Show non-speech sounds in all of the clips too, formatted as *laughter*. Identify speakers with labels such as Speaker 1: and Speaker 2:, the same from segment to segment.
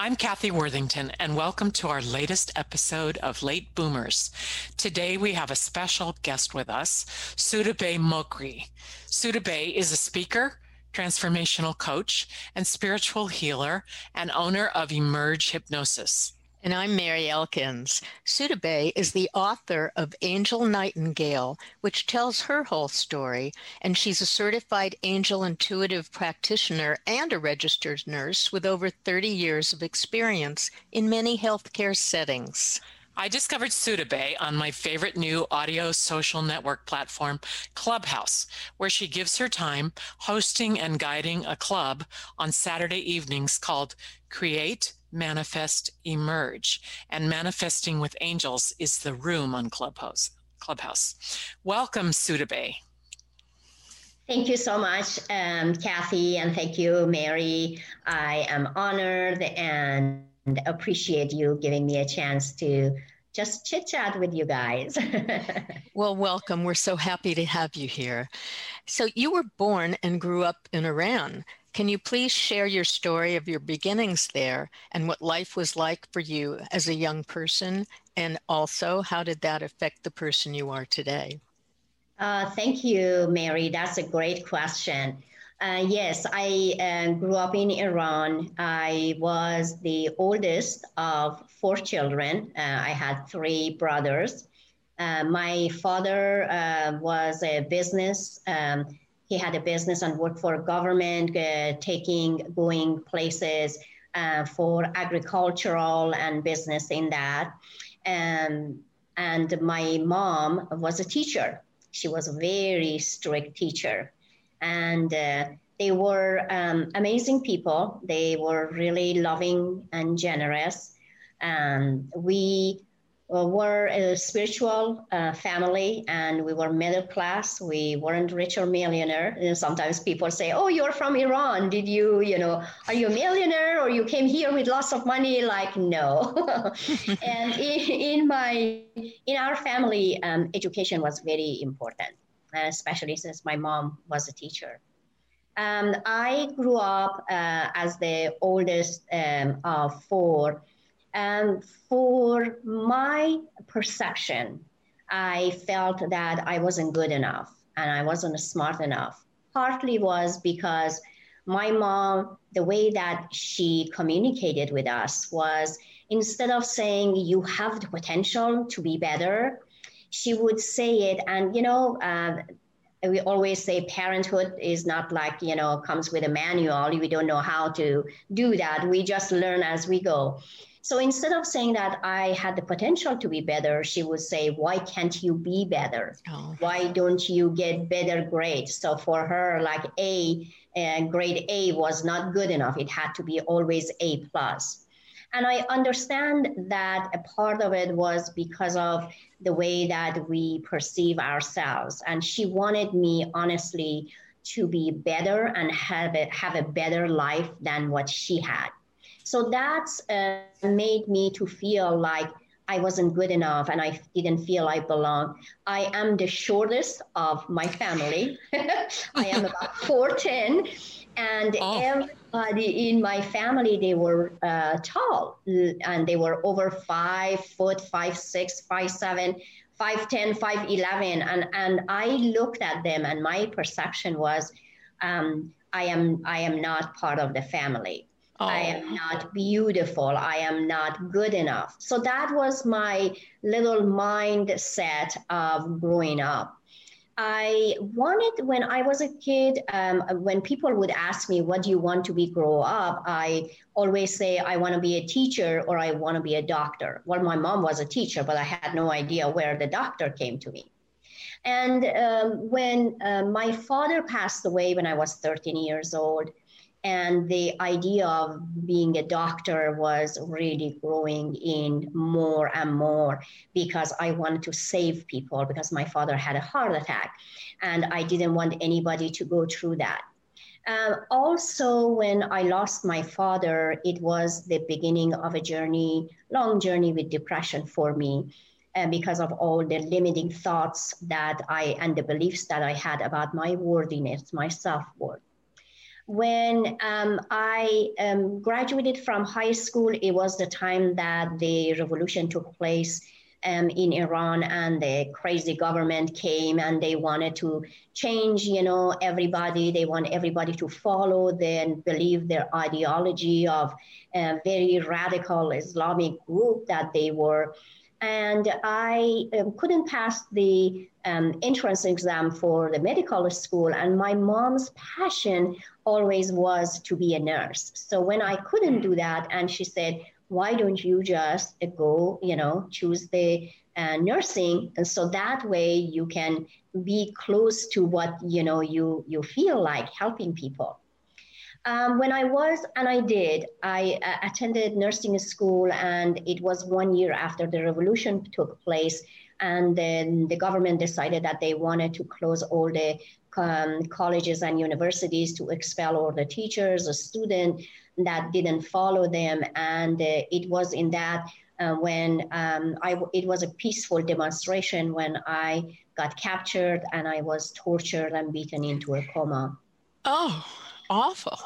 Speaker 1: I'm Kathy Worthington, and welcome to our latest episode of Late Boomers. Today we have a special guest with us, Soodabeh Mokry. Soodabeh is a speaker, transformational coach, and spiritual healer, and owner of Emerge Hypnosis.
Speaker 2: And I'm Mary Elkins. Soodabeh is the author of Angel Nightingale, which tells her whole story. And she's a certified angel intuitive practitioner and a registered nurse with over 30 years of experience in many healthcare settings.
Speaker 1: I discovered Soodabeh on my favorite new audio social network platform, Clubhouse, where she gives her time hosting and guiding a club on Saturday evenings called Create manifest, emerge. And manifesting with angels is the room on Clubhouse. Clubhouse. Welcome, Soodabeh.
Speaker 3: Thank you so much, um, Kathy, and thank you, Mary. I am honored and appreciate you giving me a chance to just chit chat with you guys. *laughs*
Speaker 2: well, welcome. We're so happy to have you here. So, you were born and grew up in Iran. Can you please share your story of your beginnings there and what life was like for you as a young person? And also, how did that affect the person you are today?
Speaker 3: Uh, thank you, Mary. That's a great question. Uh, yes, I uh, grew up in Iran. I was the oldest of four children. Uh, I had three brothers. Uh, my father uh, was a business um, he had a business and worked for government, uh, taking, going places uh, for agricultural and business in that. And, and my mom was a teacher. She was a very strict teacher. And uh, they were um, amazing people. They were really loving and generous. And we uh, were a spiritual uh, family and we were middle class. We weren't rich or millionaire. And sometimes people say, "Oh, you're from Iran. Did you, you know, are you a millionaire or you came here with lots of money?" Like, no. *laughs* and in, in, my in our family, um, education was very important, especially since my mom was a teacher. Um, I grew up uh, as the oldest um, of four and for my perception, I felt that I wasn't good enough and I wasn't smart enough. Partly was because my mom, the way that she communicated with us was instead of saying, you have the potential to be better, she would say it. And, you know, uh, we always say parenthood is not like, you know, comes with a manual. We don't know how to do that. We just learn as we go. So instead of saying that I had the potential to be better, she would say, Why can't you be better? Oh. Why don't you get better grades? So for her, like A, uh, grade A was not good enough. It had to be always A plus. And I understand that a part of it was because of the way that we perceive ourselves. And she wanted me, honestly, to be better and have a, have a better life than what she had. So that's uh, made me to feel like I wasn't good enough and I didn't feel I belong. I am the shortest of my family. *laughs* I am *laughs* about 4'10 and oh. everybody in my family they were uh, tall and they were over five foot five six five seven five ten five eleven and and i looked at them and my perception was um, i am i am not part of the family Oh. I am not beautiful. I am not good enough. So that was my little mindset of growing up. I wanted when I was a kid, um, when people would ask me, What do you want to be grow up? I always say, I want to be a teacher or I want to be a doctor. Well, my mom was a teacher, but I had no idea where the doctor came to me. And um, when uh, my father passed away when I was 13 years old, and the idea of being a doctor was really growing in more and more because I wanted to save people because my father had a heart attack and I didn't want anybody to go through that. Uh, also, when I lost my father, it was the beginning of a journey, long journey with depression for me. Uh, because of all the limiting thoughts that I and the beliefs that I had about my worthiness, my self worth when um, I um, graduated from high school, it was the time that the revolution took place um, in Iran, and the crazy government came and they wanted to change, you know, everybody. They want everybody to follow and believe their ideology of a very radical Islamic group that they were and I um, couldn't pass the um, entrance exam for the medical school. And my mom's passion always was to be a nurse. So when I couldn't do that, and she said, "Why don't you just go, you know, choose the uh, nursing, and so that way you can be close to what you know you you feel like helping people." Um, when I was, and I did, I uh, attended nursing school, and it was one year after the revolution took place. And then the government decided that they wanted to close all the um, colleges and universities to expel all the teachers, a student that didn't follow them. And uh, it was in that uh, when um, I, it was a peaceful demonstration when I got captured and I was tortured and beaten into a coma.
Speaker 1: Oh awful.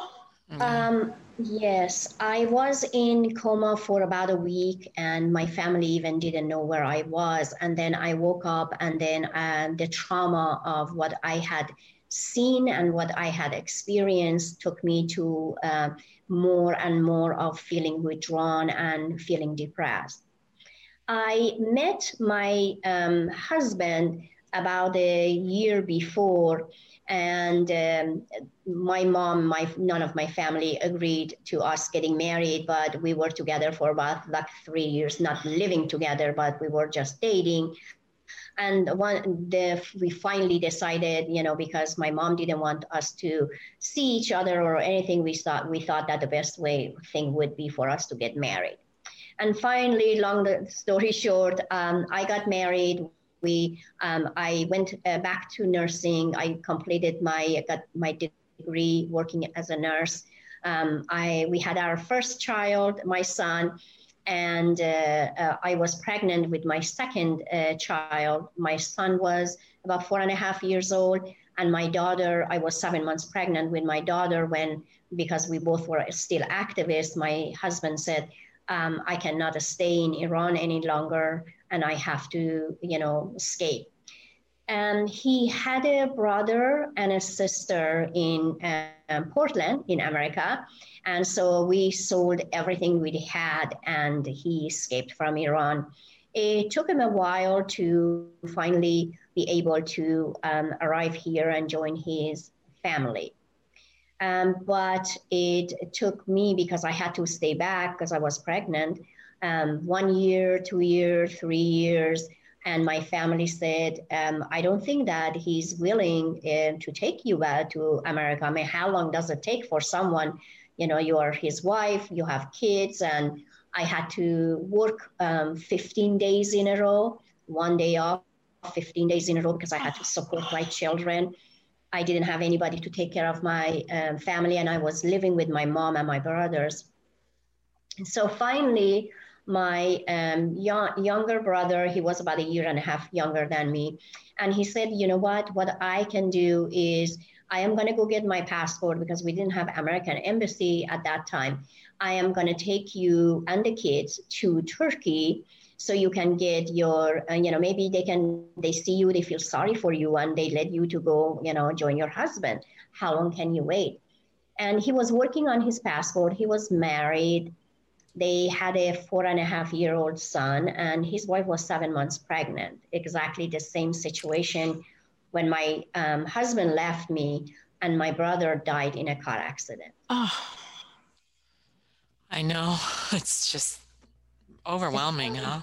Speaker 3: Um, yes, I was in coma for about a week, and my family even didn't know where I was. And then I woke up, and then uh, the trauma of what I had seen and what I had experienced took me to uh, more and more of feeling withdrawn and feeling depressed. I met my um, husband about a year before and um, my mom my none of my family agreed to us getting married but we were together for about like three years not living together but we were just dating. And one the, we finally decided you know because my mom didn't want us to see each other or anything we thought we thought that the best way thing would be for us to get married. And finally long story *laughs* short um, i got married we um, I went uh, back to nursing. I completed my got my degree working as a nurse. Um, I we had our first child, my son, and uh, uh, I was pregnant with my second uh, child. My son was about four and a half years old, and my daughter. I was seven months pregnant with my daughter when because we both were still activists. My husband said. Um, I cannot stay in Iran any longer and I have to, you know, escape. And he had a brother and a sister in uh, Portland, in America. And so we sold everything we had, and he escaped from Iran. It took him a while to finally be able to um, arrive here and join his family. Um, but it took me because I had to stay back because I was pregnant um, one year, two years, three years. And my family said, um, I don't think that he's willing uh, to take you back to America. I mean, how long does it take for someone, you know, you are his wife, you have kids, and I had to work um, 15 days in a row, one day off, 15 days in a row because I had to support my children. I didn't have anybody to take care of my um, family, and I was living with my mom and my brothers. And so finally, my um, young, younger brother, he was about a year and a half younger than me. And he said, you know what, what I can do is I am going to go get my passport because we didn't have American embassy at that time. I am going to take you and the kids to Turkey so you can get your, uh, you know, maybe they can, they see you, they feel sorry for you and they let you to go, you know, join your husband. How long can you wait? and he was working on his passport. He was married. They had a four and a half year old son, and his wife was seven months pregnant. Exactly the same situation when my um, husband left me and my brother died in a car accident.
Speaker 1: Oh, I know. *laughs* It's just overwhelming, huh?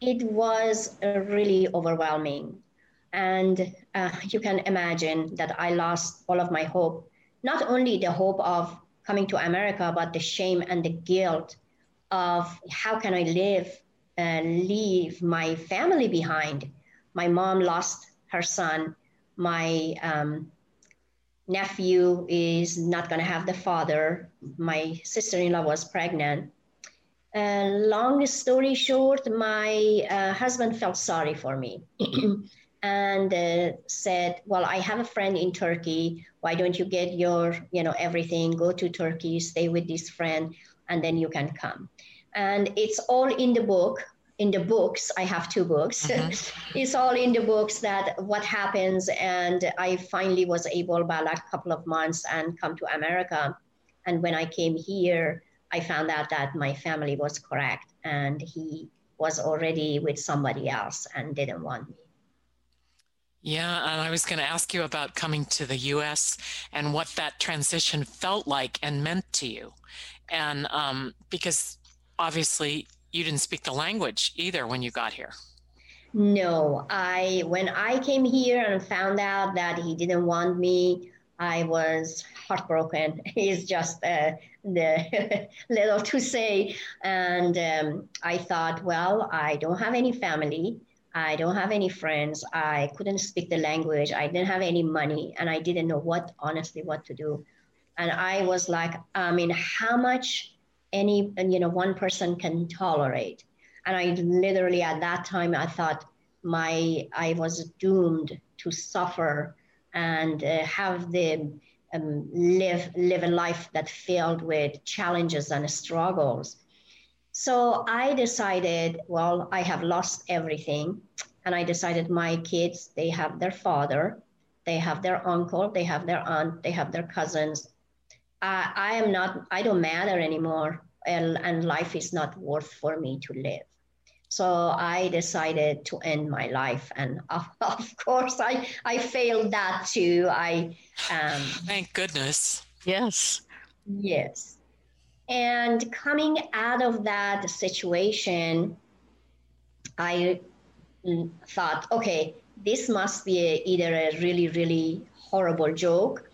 Speaker 3: It was really overwhelming. And uh, you can imagine that I lost all of my hope, not only the hope of coming to America, but the shame and the guilt of how can I live and leave my family behind. My mom lost her son. My um, nephew is not going to have the father. My sister in law was pregnant. Uh, long story short, my uh, husband felt sorry for me *clears throat* and uh, said, "Well, I have a friend in Turkey. Why don't you get your, you know, everything? Go to Turkey, stay with this friend, and then you can come." And it's all in the book in the books i have two books mm-hmm. *laughs* it's all in the books that what happens and i finally was able by like a couple of months and come to america and when i came here i found out that my family was correct and he was already with somebody else and didn't want me
Speaker 1: yeah, and I was going to ask you about coming to the U.S. and what that transition felt like and meant to you, and um, because obviously you didn't speak the language either when you got here.
Speaker 3: No, I when I came here and found out that he didn't want me, I was heartbroken. *laughs* It's just uh, the *laughs* little to say, and um, I thought, well, I don't have any family. I don't have any friends. I couldn't speak the language. I didn't have any money, and I didn't know what honestly what to do. And I was like, I mean, how much any you know one person can tolerate? And i literally at that time i thought my i was doomed to suffer and uh, have the um, live live a life that filled with challenges and struggles. So i decided well i have lost everything. And i decided my kids they have their father they have their uncle they have their aunt they have their cousins I, I am not, I don't matter anymore, and, and life is not worth for me to live. So I decided to end my life, and *laughs* of, of course, I I failed that too. I
Speaker 1: um, *laughs* thank goodness.
Speaker 2: Yes.
Speaker 3: Yes. And coming out of that situation, I thought, okay, this must be a, either a really, really horrible joke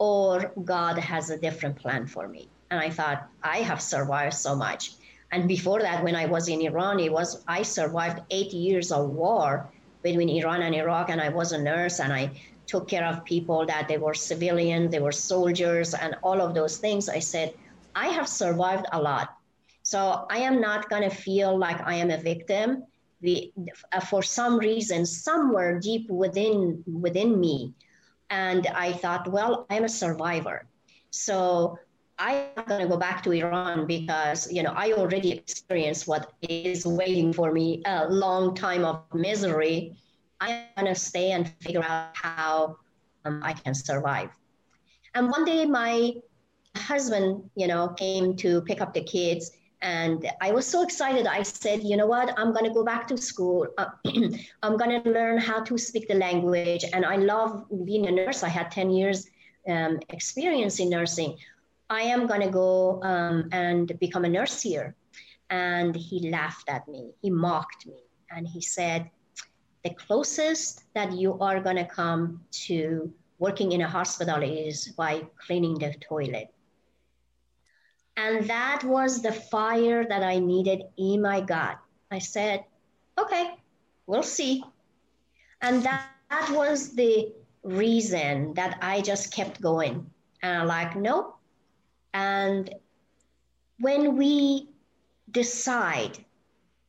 Speaker 3: or God has a different plan for me. And I thought, I have survived so much. And before that, when I was in Iran, it was I survived eight years of war between Iran and Iraq, and I was a nurse and I took care of people that they were civilians, they were soldiers, and all of those things. I said, I have survived a lot. So I am not going to feel like I am a victim. The, uh, for some reason, somewhere deep within within me, and I thought, well, I'm a survivor. So I'm not going to go back to Iran because, you know, I already experienced what is waiting for me a long time of misery. I'm going to stay and figure out how um, I can survive. And one day my husband, you know, came to pick up the kids and I was so excited. I said, you know what? I'm going to go back to school. Uh, *clears throat* I'm going to learn how to speak the language. And I love being a nurse. I had 10 years um, experience in nursing. I am going to go um, and become a nurse here. And he laughed at me. He mocked me. And he said, the closest that you are going to come to working in a hospital is by cleaning the toilet and that was the fire that I needed in my gut. I said, okay, we'll see. And that, that was the reason that I just kept going. And I'm like, nope. And when we decide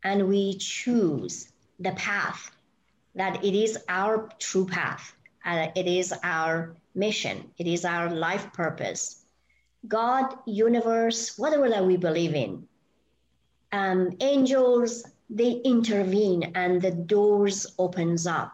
Speaker 3: and we choose the path, that it is our true path, uh, it is our mission, it is our life purpose, God, universe, whatever that we believe in. Um, angels, they intervene and the doors opens up.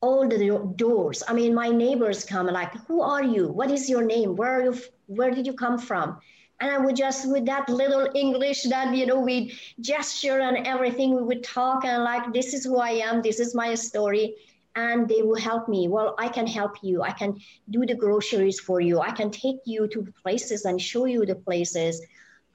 Speaker 3: all the doors. I mean, my neighbors come like, "Who are you? What is your name? Where are you? Where did you come from?" And I would just with that little English that you know we gesture and everything, we would talk and like, "This is who I am. This is my story." And they will help me. Well, I can help you. I can do the groceries for you. I can take you to places and show you the places.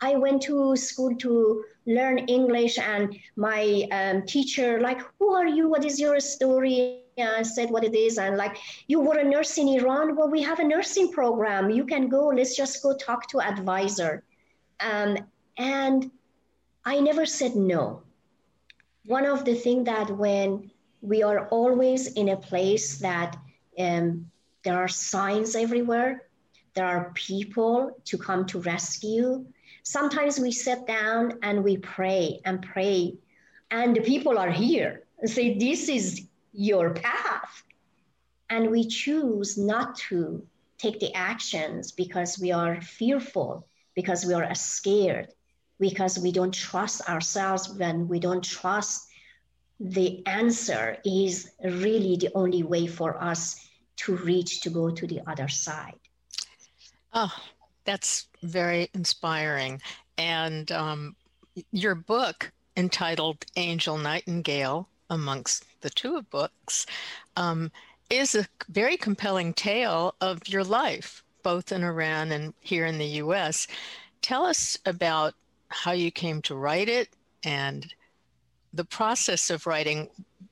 Speaker 3: I went to school to learn English, and my um, teacher like, "Who are you? What is your story?" I said what it is, and like, "You were a nurse in Iran. Well, we have a nursing program. You can go. Let's just go talk to advisor." Um, and I never said no. One of the things that when we are always in a place that um, there are signs everywhere, there are people to come to rescue Sometimes we sit down and we pray and pray, and the people are here and say, This is your path. And we choose not to take the actions because we are fearful, because we are scared, because we don't trust ourselves when we don't trust the answer is really the only way for us to reach to go to the other side.
Speaker 2: Oh, that's very inspiring. And um, your book, entitled Angel Nightingale, amongst the two books, um, is a very compelling tale of your life, both in Iran and here in the US. Tell us about how you came to write it and the process of writing.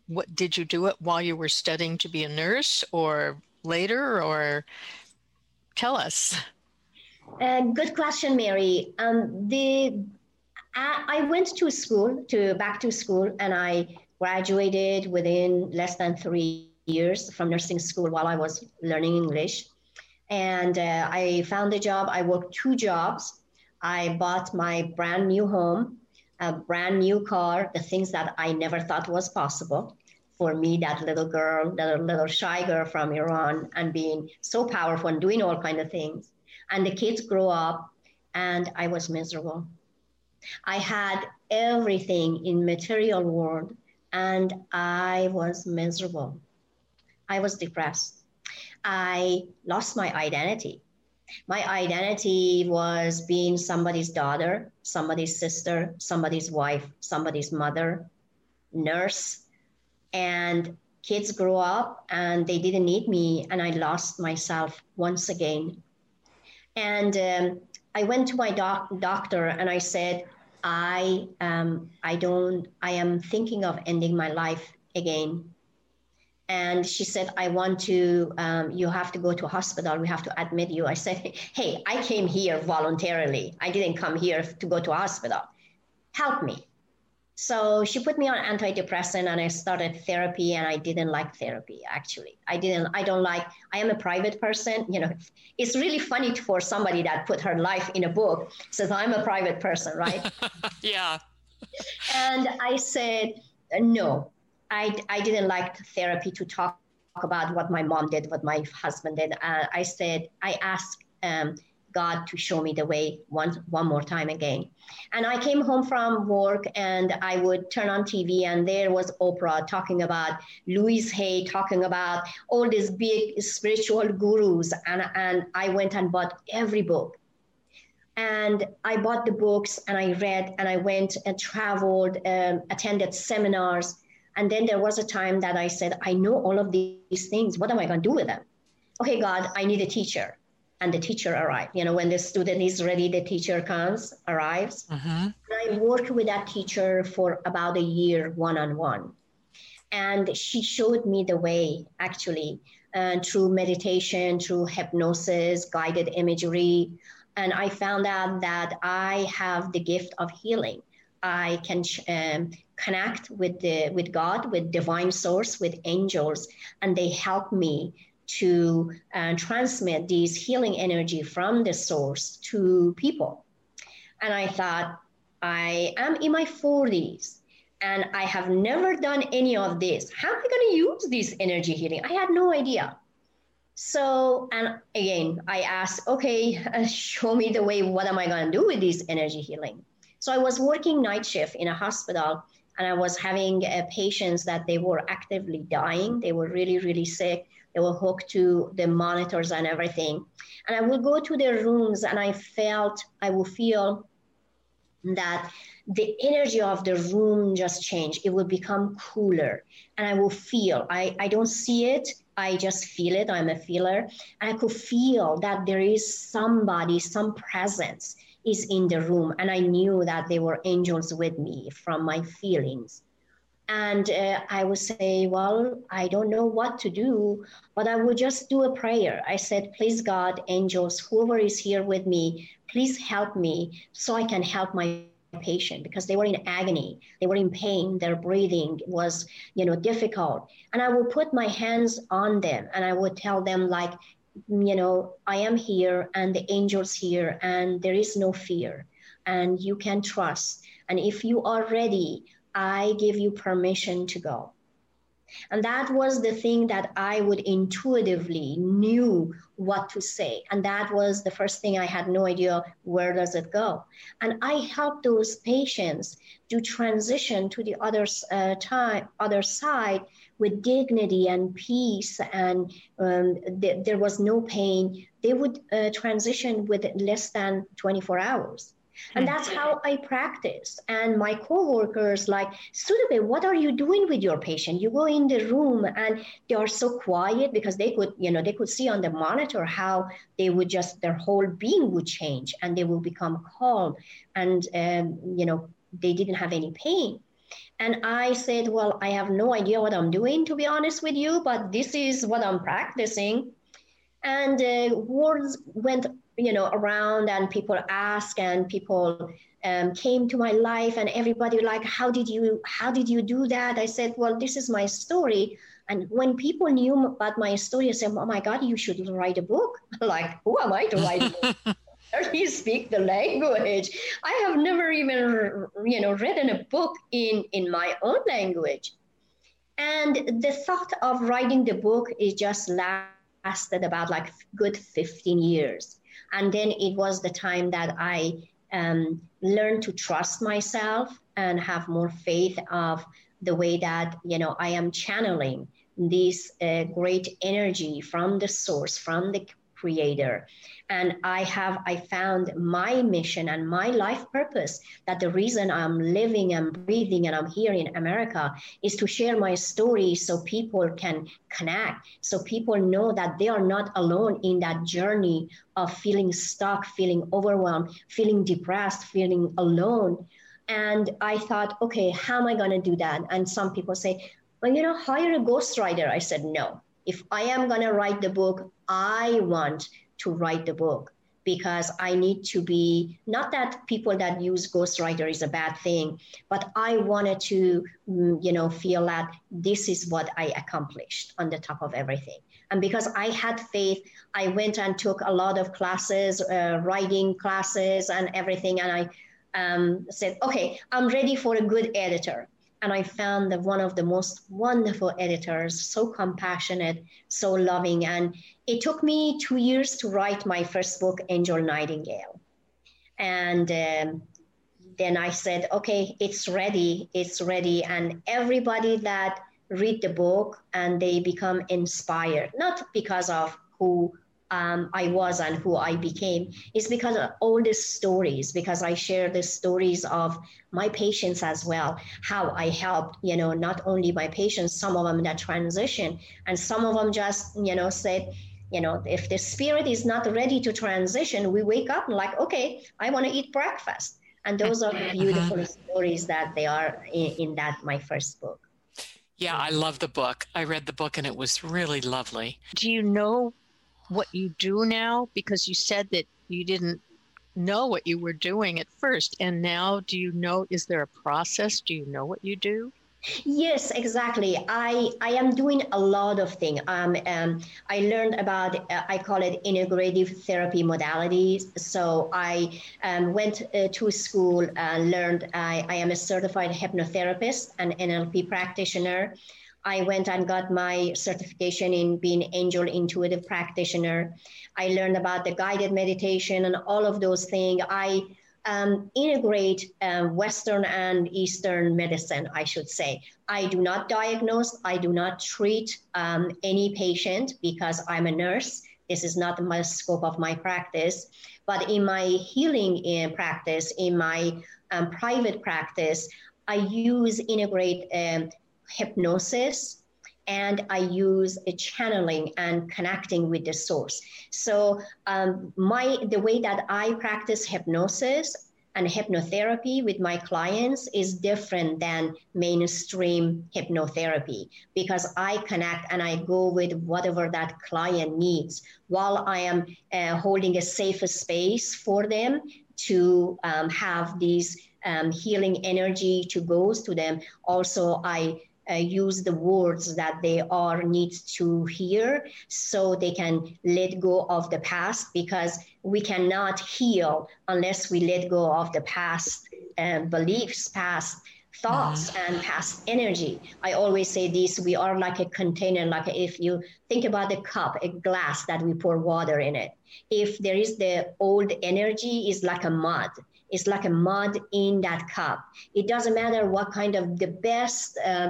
Speaker 2: What did you do it while you were studying to be a nurse or later or tell us?
Speaker 3: Uh, good question, Mary. Um, the I, I went to school to back to school, and I graduated within less than three years from nursing school while I was learning English. And uh, I found a job. I worked two jobs. I bought my brand new home, a brand new car, the things that I never thought was possible for me, that little girl, that little shy girl from Iran, and being so powerful and doing all kind of things. And the kids grow up and i was miserable. I had everything in material world and i was miserable. I was depressed. I lost my identity my identity was being somebody's daughter somebody's sister somebody's wife somebody's mother nurse and kids grow up and they didn't need me and i lost myself once again and um, I went to my doc- doctor and I said, I um, I don't I am thinking of ending my life again. And she said, I want to, um, you have to go to a hospital. We have to admit you. I said, hey, I came here voluntarily. I didn't come here to go to a hospital. Help me. So she put me on antidepressant and I started therapy and I didn't like therapy actually. I didn't I don't like I am a private person, you know. It's really funny for somebody that put her life in a book says I'm a private person, right? *laughs*
Speaker 1: yeah.
Speaker 3: and I said no. I I didn't like therapy to talk about what my mom did, what my husband did. Uh, I said I asked um, God to show me the way one one more time again. And I came home from work and I would turn on TV and there was Oprah talking about Louise Hay talking about all these big spiritual gurus and and I went and bought every book. And I bought the books and I read and I went and traveled, um, attended seminars. And then there was a time that I said, I know all of these things. What am I going to do with them? Okay, God, I need a teacher and the teacher arrived. You know, when the student is ready, the teacher comes, arrives. Mm-hmm. I worked with that teacher for about a year, one on one. And she showed me the way, actually, uh, through meditation, through hypnosis, guided imagery. And I found out that I have the gift of healing. I can um, connect with the with God, with divine source, with angels, and they help me to uh, transmit these healing energy from the source to people. And I thought, I am in my 40s and I have never done any of this. How am I going to use this energy healing? I had no idea. So, and again, I asked, okay, *laughs* show me the way. What am I going to do with this energy healing? So I was working night shift in a hospital and I was having uh, patients that they were actively dying. They were really, really sick. They were hooked to the monitors and everything. And I would go to their rooms and I felt, I would feel that the energy of the room just changed. It would become cooler. And I will feel, I, I don't see it, I just feel it. I'm a feeler. And I could feel that there is somebody, some presence is in the room. And I knew that they were angels with me from my feelings. And uh, I would say, Well, I don't know what to do, but I would just do a prayer. I said, Please, God, angels, whoever is here with me, please help me so I can help my patient because they were in agony they were in pain their breathing was you know difficult and i would put my hands on them and i would tell them like you know, I am here and the angels here and there is no fear and you can trust. And if you are ready, I give you permission to go. And that was the thing that I would intuitively knew what to say. And that was the first thing I had no idea where does it go. And I helped those patients to transition to the other uh, time, other side with dignity and peace, and um, th- there was no pain. They would uh, transition with less than 24 hours. And that's how I practice. And my coworkers like, Soodabeh, what are you doing with your patient? You go in the room and they are so quiet because they could, you know, they could see on the monitor how they would just, their whole being would change and they will become calm. And, um, you know, they didn't have any pain. And I said, Well, I have no idea what I'm doing, to be honest with you, but this is what I'm practicing. And uh, words went, you know, around, and people asked, and people um, came to my life, and everybody like, "How did you? How did you do that?" I said, "Well, this is my story." And when people knew about my story, I said, "Oh my God, you should write a book!" *laughs* like, who am I to write a book? *laughs* he *laughs* speak the language. I have never even, you know, written a book in in my own language. And the thought of writing the book is just lasted about like good 15 years. And then it was the time that I um, learned to trust myself and have more faith of the way that you know I am channeling this uh, great energy from the source, from the creator. And i have i found my mission and my life purpose that the reason i'm living and breathing and i'm here in america is to share my story so people can connect so people know that they are not alone in that journey of feeling stuck feeling overwhelmed feeling depressed feeling alone. And i thought okay how am i going to do that? And some people say well you know hire a ghostwriter. I said no if I am going to write the book, I want to write the book because I need to be not that people that use ghostwriter is a bad thing, but I wanted to, mm, you know, feel that this is what I accomplished on the top of everything. And because I had faith, I went and took a lot of classes, uh, writing classes, and everything. And I um, said, okay, I'm ready for a good editor and I found that one of the most wonderful editors, so compassionate, so loving. And it took me two years to write my first book, Angel Nightingale. And um, then I said, okay, it's ready, it's ready. And everybody that read the book and they become inspired, not because of who um, I was and who I became is because of all these stories, because I share the stories of my patients as well, how I helped, you know, not only my patients, some of them that transition, and some of them just, you know, said, you know, if the spirit is not ready to transition, we wake up and like, okay, I want to eat breakfast. And those are the beautiful stories that they are in, in that my first book.
Speaker 1: Yeah, I love the book. I read the book and it was really lovely.
Speaker 2: Do you know what you do now? Because you said that you didn't know what you were doing at first. And now, do you know? Is there a process? Do you know what you do?
Speaker 3: Yes, exactly. I I am doing a lot of things. Um, um, I learned about uh, I call it integrative therapy modalities. So I um, went uh, to school and learned. I, I am a certified hypnotherapist and NLP practitioner. I went and got my certification in being angel intuitive practitioner. I learned about the guided meditation and all of those things. I um, integrate um, Western and Eastern medicine, I should say. I do not diagnose, I do not treat um, any patient because I'm a nurse. This is not my scope of my practice. But in my healing in practice, in my um, private practice, I use integrate um, hypnosis and I use a channeling and connecting with the source. So um, my the way that I practice hypnosis and hypnotherapy with my clients is different than mainstream hypnotherapy because I connect and I go with whatever that client needs while I am uh, holding a safe space for them to um, have these um, healing energy to go to them. Also, I uh, use the words that they are need to hear so they can let go of the past because we cannot heal unless we let go of the past uh, beliefs past thoughts mm-hmm. and past energy. I always say this we are like a container like if you think about a cup a glass that we pour water in it. If there is the old energy is like a mud. It's like a mud in that cup. It doesn't matter what kind of the best uh,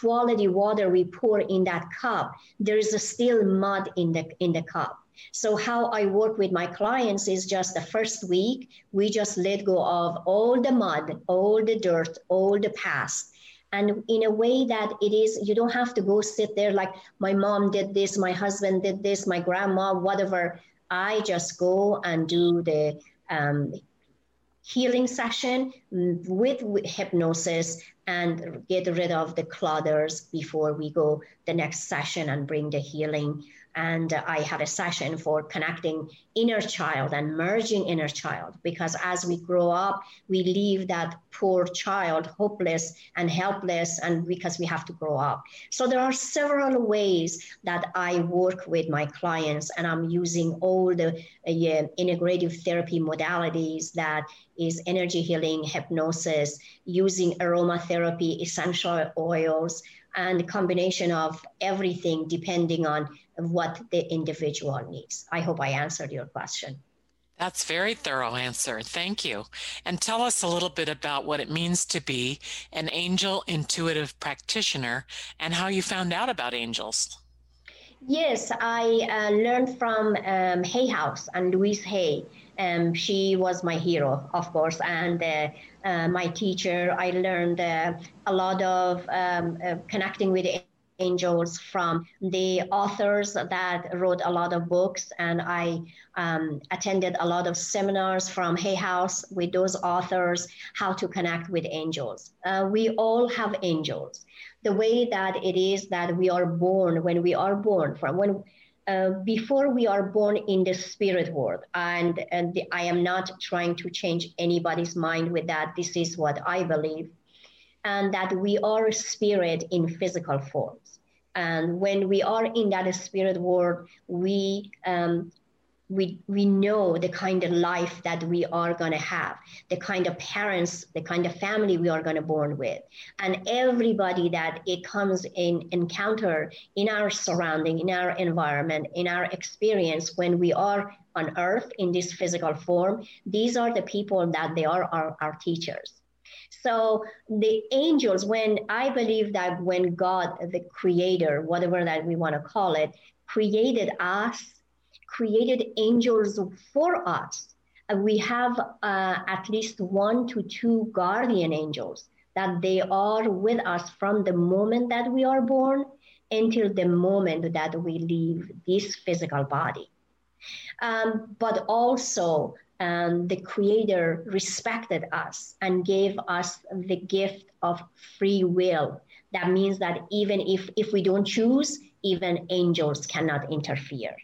Speaker 3: quality water we pour in that cup, there is still mud in the in the cup. So how I work with my clients is just the first week we just let go of all the mud, all the dirt, all the past. And in a way that it is, you don't have to go sit there like my mom did this, my husband did this, my grandma, whatever. I just go and do the um, healing session with, with hypnosis and get rid of the clutters before we go the next session and bring the healing and I have a session for connecting inner child and merging inner child because as we grow up, we leave that poor child hopeless and helpless, and because we have to grow up. So there are several ways that I work with my clients, and I'm using all the uh, integrative therapy modalities that is energy healing, hypnosis, using aromatherapy, essential oils, and combination of everything depending on what the individual needs. I hope I answered your question.
Speaker 1: That's very thorough answer. Thank you. And tell us a little bit about what it means to be an angel intuitive practitioner and how you found out about angels.
Speaker 3: Yes, I uh, learned from um, Hay House and Louise Hay. Um, she was my hero, of course, and uh, uh, my teacher. I learned uh, a lot of um, uh, connecting with angels from the authors that wrote a lot of books. And i um, attended a lot of seminars from hay house with those authors how to connect with angels. Uh, we all have angels. The way that it is that we are born when we are born from when uh, before we are born in the spirit world and, and the, i am not trying to change anybody's mind with that. This is what i believe and that we are spirit in physical forms. And when we are in that spirit world, we um, we we know the kind of life that we are to have the kind of parents the kind of family we are to born with and everybody that it comes in encounter in our surrounding in our environment in our experience when we are on earth in this physical form these are the people that they are our, our teachers so the angels, when I believe that when God, the creator, whatever that we want to call it, created us, created angels for us, uh, we have uh, at least one to two guardian angels that they are with us from the moment that we are born until the moment that we leave this physical body. Um, but also, um, the creator respected us and gave us the gift of free will. That means that even if if we don't choose even angels cannot interfere.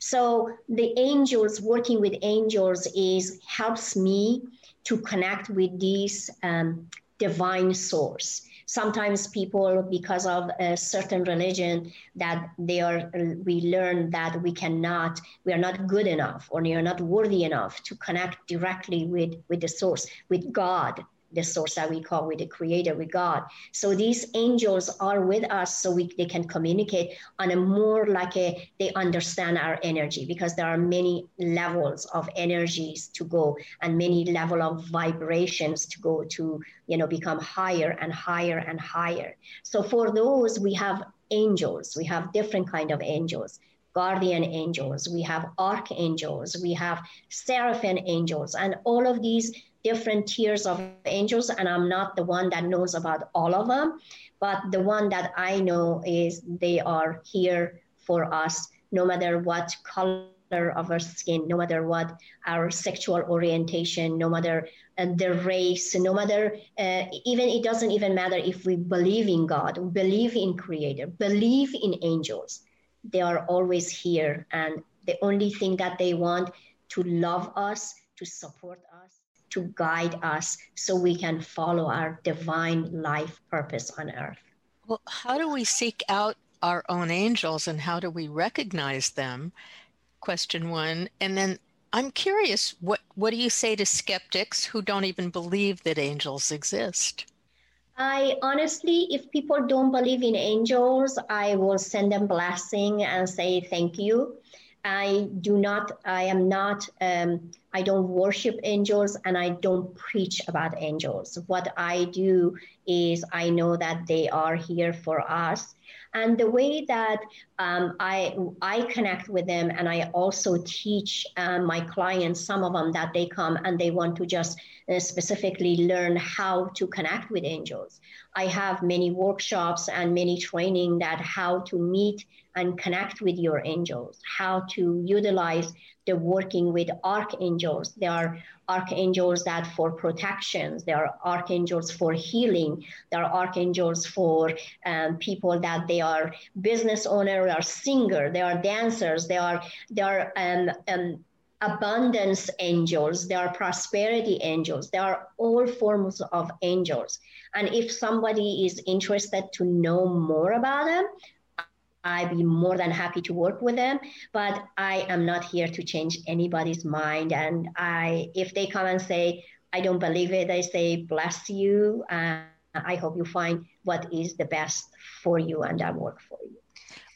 Speaker 3: So the angels working with angels is helps me to connect with this um, divine source sometimes people because of a certain religion that they are we learn that we cannot we are not good enough or we are not worthy enough to connect directly with with the source with god the source that we call with the creator, with God. So these angels are with us so we, they can communicate on a more like a, they understand our energy because there are many levels of energies to go and many level of vibrations to go to, you know, become higher and higher and higher. So for those, we have angels, we have different kind of angels. Guardian angels, we have archangels, we have seraphim angels, and all of these different tiers of angels. And I'm not the one that knows about all of them, but the one that I know is they are here for us, no matter what color of our skin, no matter what our sexual orientation, no matter uh, the race, no matter uh, even it doesn't even matter if we believe in God, believe in Creator, believe in angels they are always here. And the only thing that they want to love us, to support us, to guide us so we can follow our divine life purpose on earth.
Speaker 2: Well, how do we seek out our own angels and how do we recognize them? Question one. And then I'm curious, what, what do you say to skeptics who don't even believe that angels exist?
Speaker 3: I honestly, if people don't believe in angels, I will send them blessing and say thank you. I do not, I am not, um, I don't worship angels and I don't preach about angels. What I do is I know that they are here for us and the way that um, I I connect with them, and I also teach um, my clients, some of them that they come and they want to just uh, specifically learn how to connect with angels. I have many workshops and many training that how to meet and connect with your angels, how to utilize the working with archangels. There are archangels that for protections, there are archangels for healing, there are archangels for um, people that they are business owner, they are singer, they are dancers, they are they are um, um, abundance angels, there are prosperity angels, there are all forms of angels. And if somebody is interested to know more about them, I'd be more than happy to work with them, but I am not here to change anybody's mind. And I, if they come and say, I don't believe it, I say, bless you. And I hope you find what is the best for you and that work for you.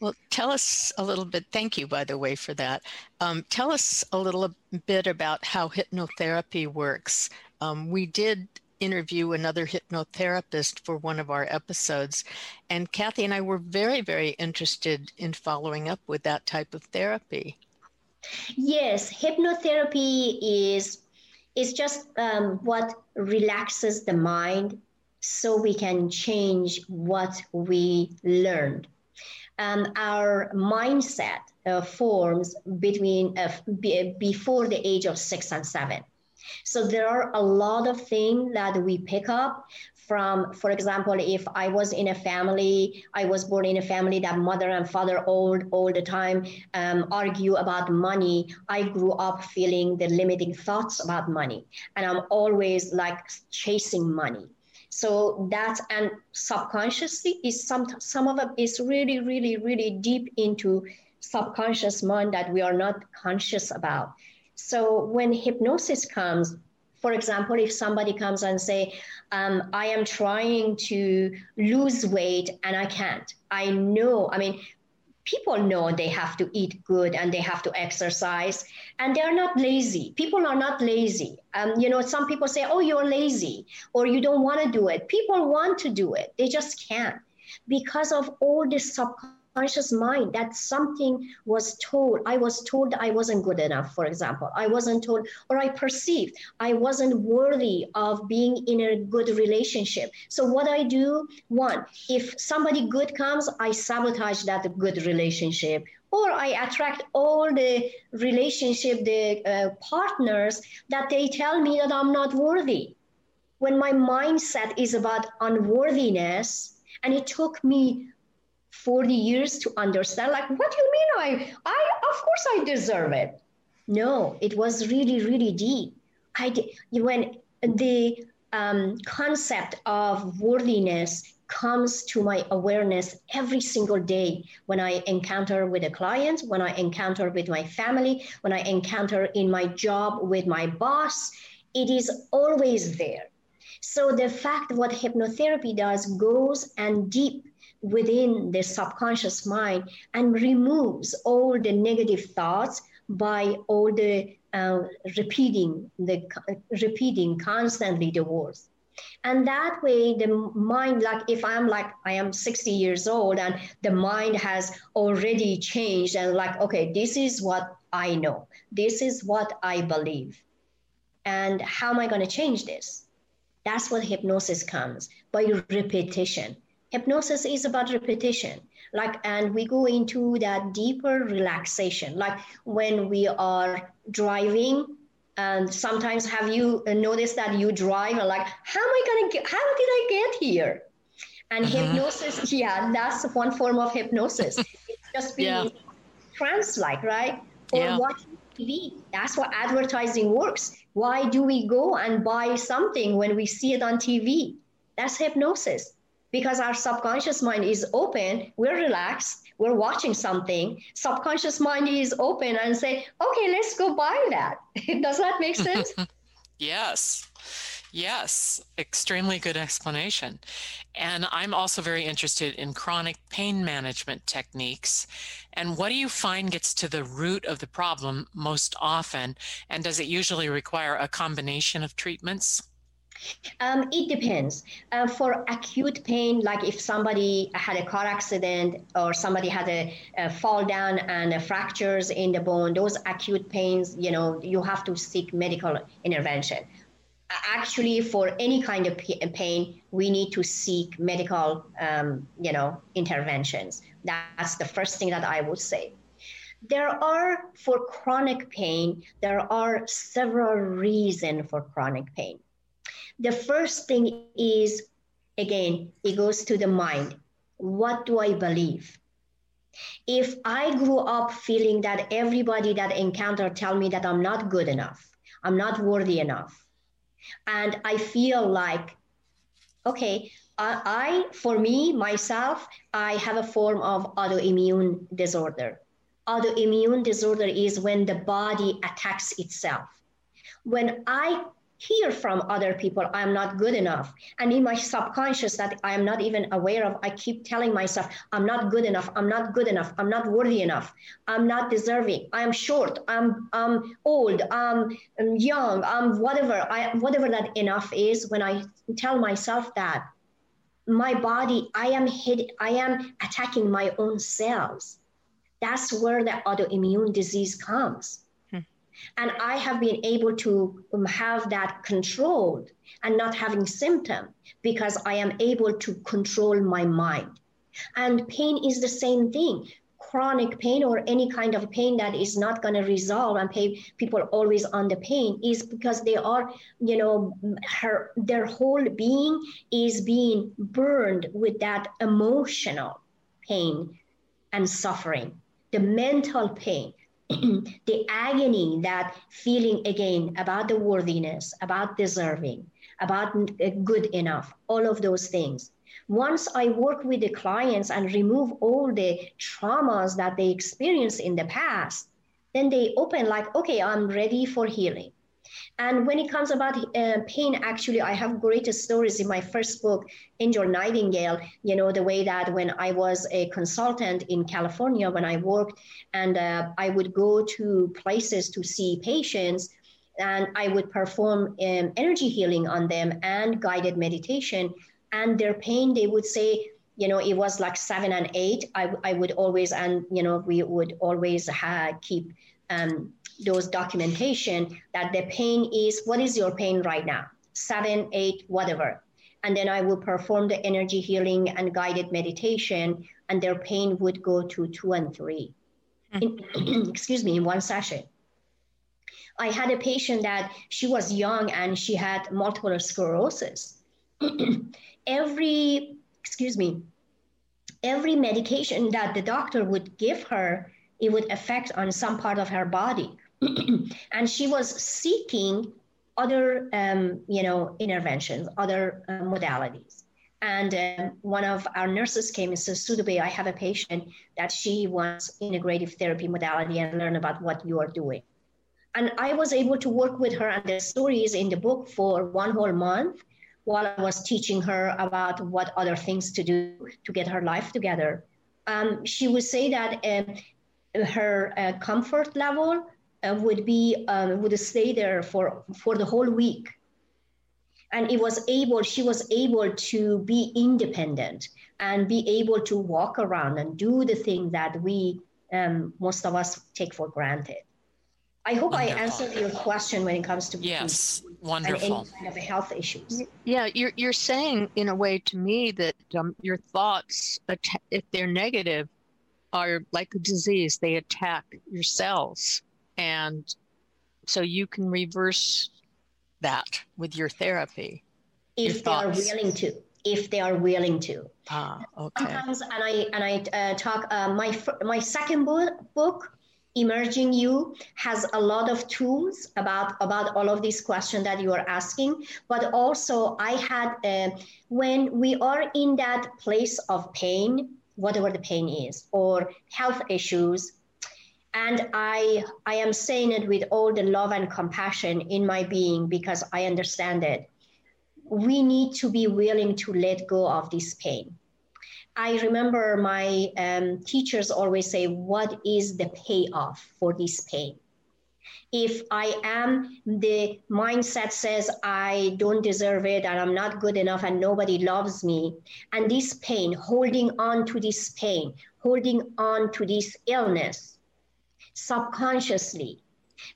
Speaker 2: Well, tell us a little bit. Thank you, by the way, for that. Um, tell us a little bit about how hypnotherapy works. Um, we did interview another hypnotherapist for one of our episodes. And Kathy and I were very, very interested in following up with that type of therapy.
Speaker 3: Yes, hypnotherapy is is just um, what relaxes the mind so we can change what we learned. Um, our mindset uh, forms between uh, b- before the age of six and seven. So there are a lot of things that we pick up from, for example, if I was in a family, I was born in a family that mother and father old all the time um, argue about money. I grew up feeling the limiting thoughts about money. And I'm always like chasing money. So that's and subconsciously is some some of it is really, really, really deep into subconscious mind that we are not conscious about. So when hypnosis comes, for example, if somebody comes and say, um, I am trying to lose weight and I can't, I know, I mean, people know they have to eat good and they have to exercise and they're not lazy. People are not lazy. Um, you know some people say oh you're lazy or you don't want to do it. People want to do it. They just can't because of all this subconscious conscious mind that something was told. I was told i wasn't good enough for example. I wasn't told or i perceived i wasn't worthy of being in a good relationship. So what i do one if somebody good comes i sabotage that good relationship or i attract all the relationship the uh, partners that they tell me that i'm not worthy. When my mindset is about unworthiness and it took me 40 years to understand like what do you mean i i of course i deserve it. No it was really really deep. I did when the um, concept of worthiness comes to my awareness every single day when i encounter with a client when i encounter with my family when i encounter in my job with my boss it is always there. So the fact what hypnotherapy does goes and deep within the subconscious mind and removes all the negative thoughts by all the uh, repeating the repeating constantly the words. And that way the mind like if i'm like i am 60 years old and the mind has already changed and like okay this is what i know. This is what i believe. And how am i going to change this? That's what hypnosis comes by repetition hypnosis is about repetition like and we go into that deeper relaxation like when we are driving and sometimes have you noticed that you drive and like how am i going to get how did i get here? And mm-hmm. hypnosis yeah that's one form of hypnosis. It's just being yeah. trance like right? Or yeah. watching tv that's what advertising works. Why do we go and buy something when we see it on tv that's hypnosis because our subconscious mind is open we're relaxed we're watching something, subconscious mind is open and say, okay, let's go buy that. *laughs* Does that make sense? *laughs*
Speaker 1: yes. Yes, extremely good explanation. And I'm also very interested in chronic pain management techniques. And what do you find gets to the root of the problem most often? And does it usually require a combination of treatments?
Speaker 3: Um, it depends. Uh, for acute pain, like if somebody had a car accident or somebody had a, a fall down and fractures in the bone, those acute pains, you know, you have to seek medical intervention. Actually, for any kind of pain, we need to seek medical, um, you know, interventions. That's the first thing that I would say. There are, for chronic pain, there are several reasons for chronic pain the first thing is, again, it goes to the mind. What do I believe? If I grew up feeling that everybody that encounter tell me that I'm not good enough, I'm not worthy enough, and I feel like, okay, I for me myself, I have a form of autoimmune disorder. Autoimmune disorder is when the body attacks itself. When I hear from other people i'm not good enough. And in my subconscious that i am not even aware of i keep telling myself i'm not good enough i'm not good enough i'm not worthy enough i'm not deserving i'm short i'm i'm old i'm, I'm young i'm whatever i whatever that enough is when i tell myself that my body i am hit i am attacking my own cells. That's where the autoimmune disease comes and I have been able to um, have that controlled and not having symptom because I am able to control my mind. And pain is the same thing. Chronic pain or any kind of pain that is not going to resolve and pay people always on the pain is because they are, you know, her their whole being is being burned with that emotional pain and suffering, the mental pain, *clears throat* the agony that feeling again about the worthiness, about deserving, about uh, good enough, all of those things. Once I work with the clients and remove all the traumas that they experienced in the past, then they open like, okay, I'm ready for healing. And when it comes about uh, pain, actually, I have great stories in my first book, Angel Nightingale. You know, the way that when I was a consultant in California, when I worked, and uh, I would go to places to see patients, and I would perform um, energy healing on them and guided meditation. And their pain, they would say, you know, it was like seven and eight. I, I would always, and, you know, we would always ha- keep um, those documentation that the pain is what is your pain right now? Seven eight whatever. And then i will perform the energy healing and guided meditation and their pain would go to two and 3 hmm. in, *clears throat* excuse me in one session. I had a patient that she was young and she had multiple sclerosis. *clears throat* Every excuse me every medication that the doctor would give her it would affect on some part of her body *clears throat* and she was seeking other, um, you know, interventions, other uh, modalities. And um, one of our nurses came and said, Soodabeh, I have a patient that she wants integrative therapy modality and learn about what you are doing. And I was able to work with her, and the story is in the book for one whole month. while I was teaching her about what other things to do to get her life together. Um, she would say that uh, her uh, comfort level uh, would be um, would stay there for for the whole week, and it was able she was able to be independent and be able to walk around and do the thing that we um, most of us take for granted. I hope wonderful. I answered your question when it comes to
Speaker 1: yes, wonderful.
Speaker 3: any kind of health issues.
Speaker 2: Yeah, you're you're saying in a way to me that um, your thoughts, if they're negative, are like a disease. They attack your cells, and so you can reverse that with your therapy.
Speaker 3: If your they are willing to, if they are willing to.
Speaker 2: Ah, okay.
Speaker 3: Sometimes, and I and I uh, talk. Uh, my my second book book emerging you has a lot of tools about about all of these questions that you are asking but also i had uh, when we are in that place of pain whatever the pain is or health issues and i i am saying it with all the love and compassion in my being because i understand it we need to be willing to let go of this pain I remember my um, teachers always say, What is the payoff for this pain? If I am, the mindset says, I don't deserve it and I'm not good enough and nobody loves me. And this pain, holding on to this pain, holding on to this illness subconsciously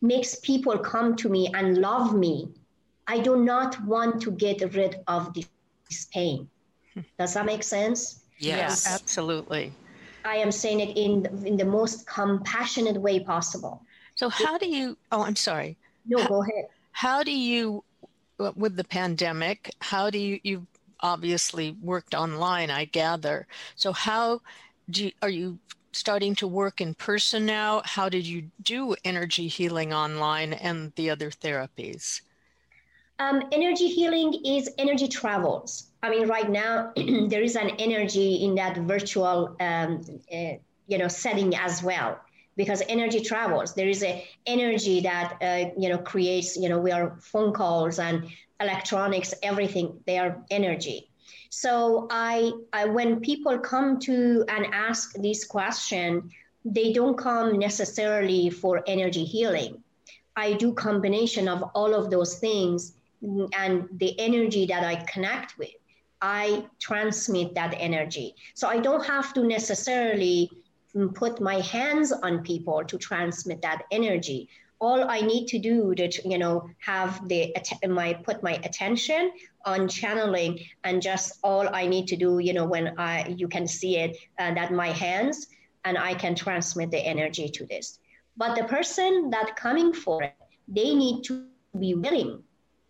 Speaker 3: makes people come to me and love me. I do not want to get rid of this pain. Does that make sense?
Speaker 1: Yes,
Speaker 2: absolutely.
Speaker 3: I am saying it in in the most compassionate way possible.
Speaker 2: So how do you? Oh, I'm sorry.
Speaker 3: No,
Speaker 2: how,
Speaker 3: go ahead.
Speaker 2: How do you, with the pandemic? How do you? You've obviously worked online, I gather. So how do you, are you starting to work in person now? How did you do energy healing online and the other therapies?
Speaker 3: Um, energy healing is energy travels. I mean, right now *clears throat* there is an energy in that virtual, um, uh, you know, setting as well, because energy travels. There is a energy that uh, you know creates. You know, we are phone calls and electronics, everything. They are energy. So I, I when people come to and ask this question, they don't come necessarily for energy healing. I do combination of all of those things and the energy that I connect with, I transmit that energy. So I don't have to necessarily mm, put my hands on people to transmit that energy. All I need to do to, you know, have the my put my attention on channeling, and just all I need to do, you know, when I you can see it uh, that my hands and I can transmit the energy to this. But the person that coming for it, they need to be willing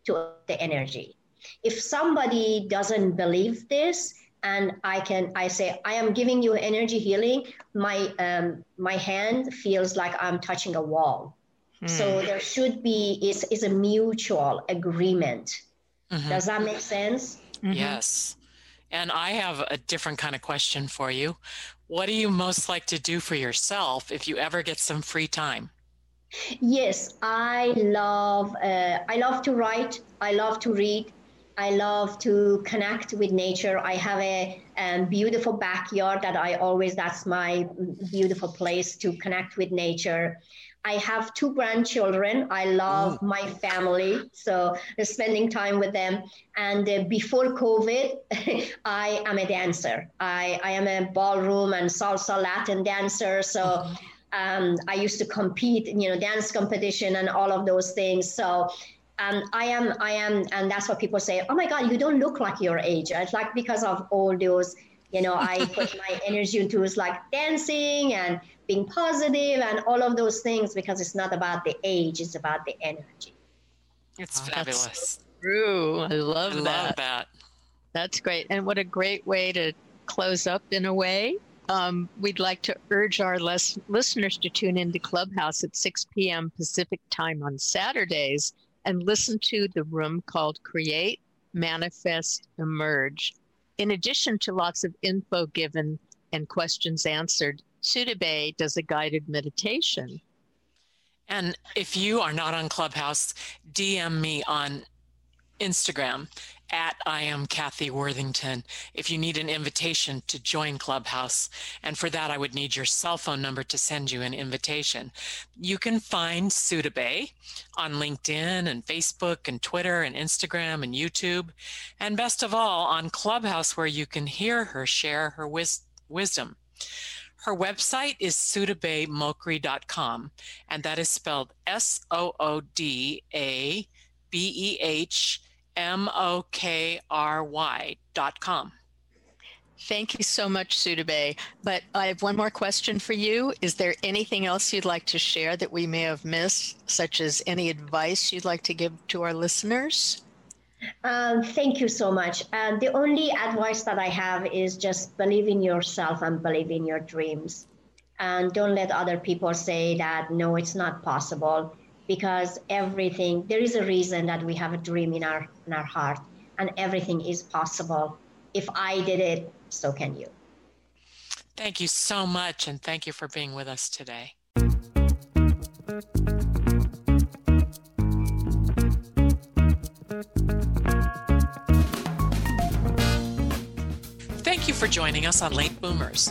Speaker 3: to the energy. If somebody doesn't believe this, and I can I say I am giving you energy healing, my um, my hand feels like I'm touching a wall. Mm. So there should be is is a mutual agreement. Mm-hmm. Does that make sense?
Speaker 1: Mm-hmm. Yes. And I have a different kind of question for you. What do you most like to do for yourself if you ever get some free time?
Speaker 3: Yes, I love uh, I love to write. I love to read. I love to connect with nature. I have a um, beautiful backyard that I always that's my beautiful place to connect with nature. I have two grandchildren. I love my family, so spending time with them. And uh, before COVID, *laughs* I am a dancer. I, I am a ballroom and salsa Latin dancer. So. Mm-hmm um, I used to compete, you know, dance competition and all of those things. So um, I am, I am, and that's what people say. Oh my God, you don't look like your age. It's like because of all those, you know, I put my *laughs* energy into is like dancing and being positive and all of those things because it's not about the age; it's about the energy.
Speaker 1: It's oh, fabulous.
Speaker 2: True. I love
Speaker 1: I
Speaker 2: that.
Speaker 1: Love that.
Speaker 2: That's great, and what a great way to close up in a way um, we'd like to urge our les- listeners to tune into Clubhouse at 6 p.m. Pacific time on Saturdays and listen to the room called Create, Manifest, Emerge. In addition to lots of info given and questions answered, Soodabeh does a guided meditation.
Speaker 1: And if you are not on Clubhouse, DM me on Instagram at I am Kathy Worthington if you need an invitation to join Clubhouse. And for that, I would need your cell phone number to send you an invitation. You can find Bay on LinkedIn and Facebook and Twitter and Instagram and YouTube. And best of all, on Clubhouse, where you can hear her share her wis- wisdom. Her website is soodabehmokry.com, and that is spelled S O O D A B E H M O K R Y dot com.
Speaker 2: Thank you so much, Soodabeh. But I have one more question for you. Is there anything else you'd like to share that we may have missed, such as any advice you'd like to give to our listeners?
Speaker 3: Um, thank you so much. And the only advice that I have is just believe in yourself and believe in your dreams. And don't let other people say that, no, it's not possible because everything there is a reason that we have a dream in our in our heart and everything is possible. If i did it so can you.
Speaker 1: Thank you so much and thank you for being with us today. Thank you for joining us on Late Boomers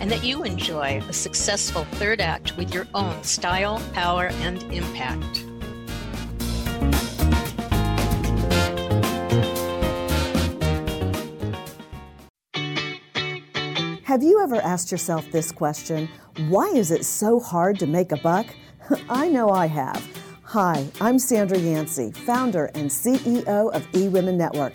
Speaker 2: and that you enjoy a successful third act with your own style, power, and impact.
Speaker 4: Have you ever asked yourself this question? Why is it so hard to make a buck? *laughs* I know I have. Hi, I'm Sandra Yancey, founder and CEO of eWomen Network.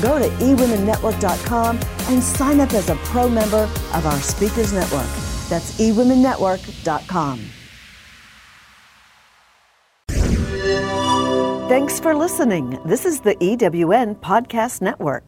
Speaker 4: go to eWomenNetwork.com and sign up as a pro member of our Speakers Network. That's eWomenNetwork.com. Thanks for listening. This is the EWN Podcast Network.